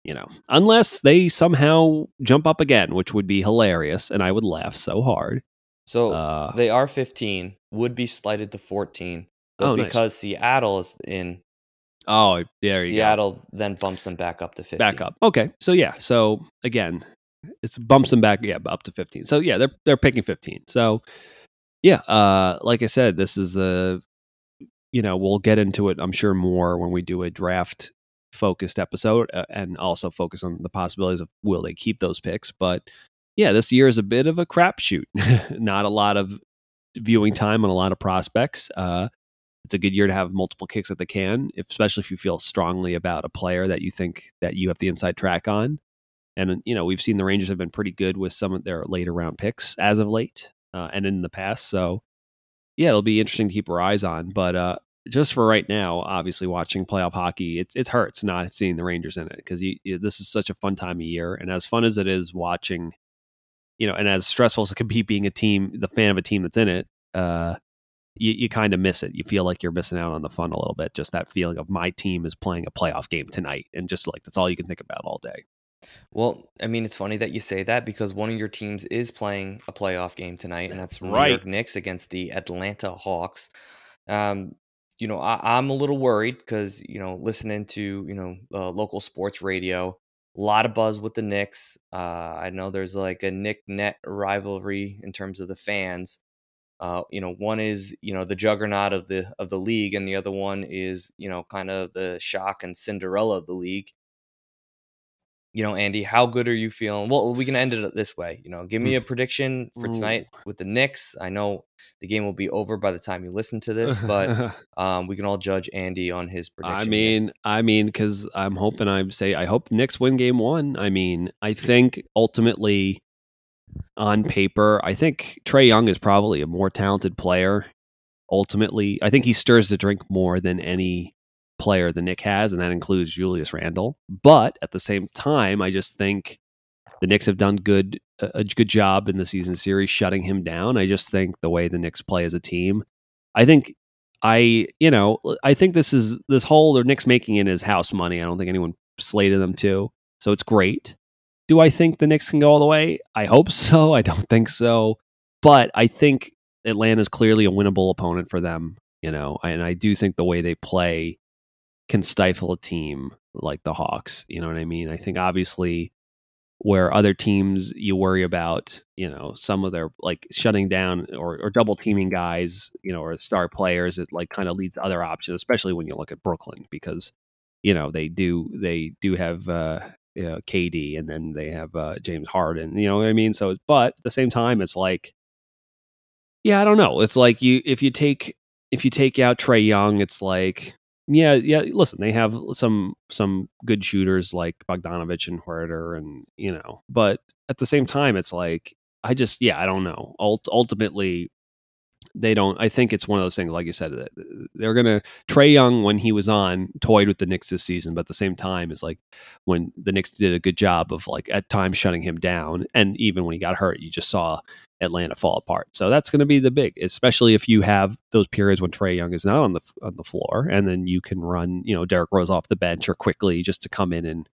You know, unless they somehow jump up again, which would be hilarious, and I would laugh so hard. So uh, they are 15, would be slighted to 14, but oh, because nice. Seattle is in Oh, there you go. Seattle go. then bumps them back up to 15. Back up. Okay. So yeah. So again, it's bumps them back yeah up to 15. So yeah, they're they're picking 15. So yeah, uh like I said, this is a you know, we'll get into it, I'm sure, more when we do a draft focused episode uh, and also focus on the possibilities of will they keep those picks. But yeah, this year is a bit of a crapshoot. [LAUGHS] Not a lot of viewing time on a lot of prospects. Uh, it's a good year to have multiple kicks at the can, if, especially if you feel strongly about a player that you think that you have the inside track on. And you know, we've seen the Rangers have been pretty good with some of their later round picks as of late, uh, and in the past. So yeah, it'll be interesting to keep our eyes on. But uh, just for right now, obviously watching playoff hockey, it, it hurts not seeing the Rangers in it because this is such a fun time of year. And as fun as it is watching, you know, and as stressful as it can be being a team, the fan of a team that's in it, uh, you, you kind of miss it. You feel like you're missing out on the fun a little bit. Just that feeling of my team is playing a playoff game tonight. And just like that's all you can think about all day. Well, I mean, it's funny that you say that because one of your teams is playing a playoff game tonight, and that's New right. York Knicks against the Atlanta Hawks. Um, you know, I, am a little worried because you know, listening to you know uh, local sports radio, a lot of buzz with the Knicks. Uh, I know there's like a Knick net rivalry in terms of the fans. Uh, you know, one is you know the juggernaut of the of the league, and the other one is you know kind of the shock and Cinderella of the league you know, Andy, how good are you feeling? Well, we can end it this way. You know, give me a prediction for tonight with the Knicks. I know the game will be over by the time you listen to this, but [LAUGHS] um, we can all judge Andy on his prediction. I mean, here. I mean, because I'm hoping I say I hope the Knicks win game one. I mean, I think ultimately, on paper, I think Trae Young is probably a more talented player. Ultimately, I think he stirs the drink more than any player the Knick has, and that includes Julius Randle. But at the same time, I just think the Knicks have done good a good job in the season series shutting him down. I just think the way the Knicks play as a team, I think I you know I think this is this whole the Knicks making it his house money. I don't think anyone slated them to, so it's great. Do I think the Knicks can go all the way? I hope [LAUGHS] so. I don't think so, but I think Atlanta's clearly a winnable opponent for them. You know, and I do think the way they play can stifle a team like the Hawks. You know what I mean? I think obviously where other teams you worry about, you know, some of their like shutting down or, or double teaming guys, you know, or star players, it like kind of leads other options, especially when you look at Brooklyn because, you know, they do they do have uh you know, KD and then they have uh, James Harden. You know what I mean? So, but at the same time, it's like, yeah, I don't know. It's like you if you take if you take out Trae Young, it's like yeah, yeah. Listen, they have some some good shooters like Bogdanovich and Huerter, and you know, but at the same time, it's like I just yeah, I don't know. Ult- ultimately, they don't. I think it's one of those things, like you said, that uh, they're gonna Trae Young when he was on toyed with the Knicks this season, but at the same time, is like when the Knicks did a good job of like at times shutting him down, and even when he got hurt, you just saw Atlanta fall apart. So that's going to be the big, especially if you have those periods when Trae Young is not on the on the floor, and then you can run, you know, Derrick Rose off the bench or quickly just to come in and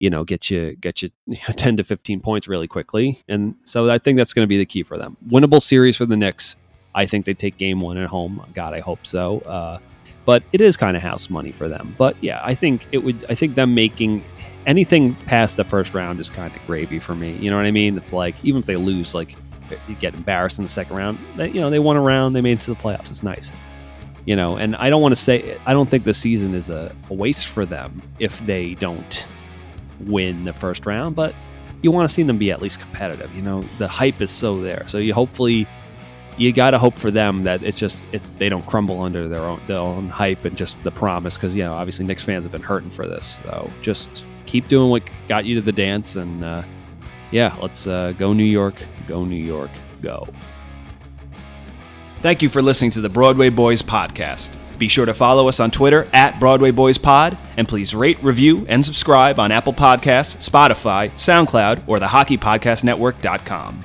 you know get you get you [LAUGHS] 10 to 15 points really quickly and so i think that's going to be the key for them winnable series for the Knicks I think they take game one at home. God, I hope so. Uh, but it is kind of house money for them. But yeah, I think it would. I think them making anything past the first round is kind of gravy for me. You know what I mean? It's like even if they lose, like you get embarrassed in the second round. They, you know, they won a round, they made it to the playoffs. It's nice. You know, and I don't want to say I don't think the season is a, a waste for them if they don't win the first round, but you want to see them be at least competitive. You know, the hype is so there. So you hopefully you got to hope for them that it's just it's they don't crumble under their own their own hype and just the promise because you know obviously Knicks fans have been hurting for this. So just keep doing what got you to the dance and uh, yeah, let's uh, go New York, go New York, go. Thank you for listening to the Broadway Boys podcast. Be sure to follow us on Twitter at Broadway Boys Pod, and please rate, review, and subscribe on Apple Podcasts, Spotify, SoundCloud, or the HockeyPodcastNetwork.com.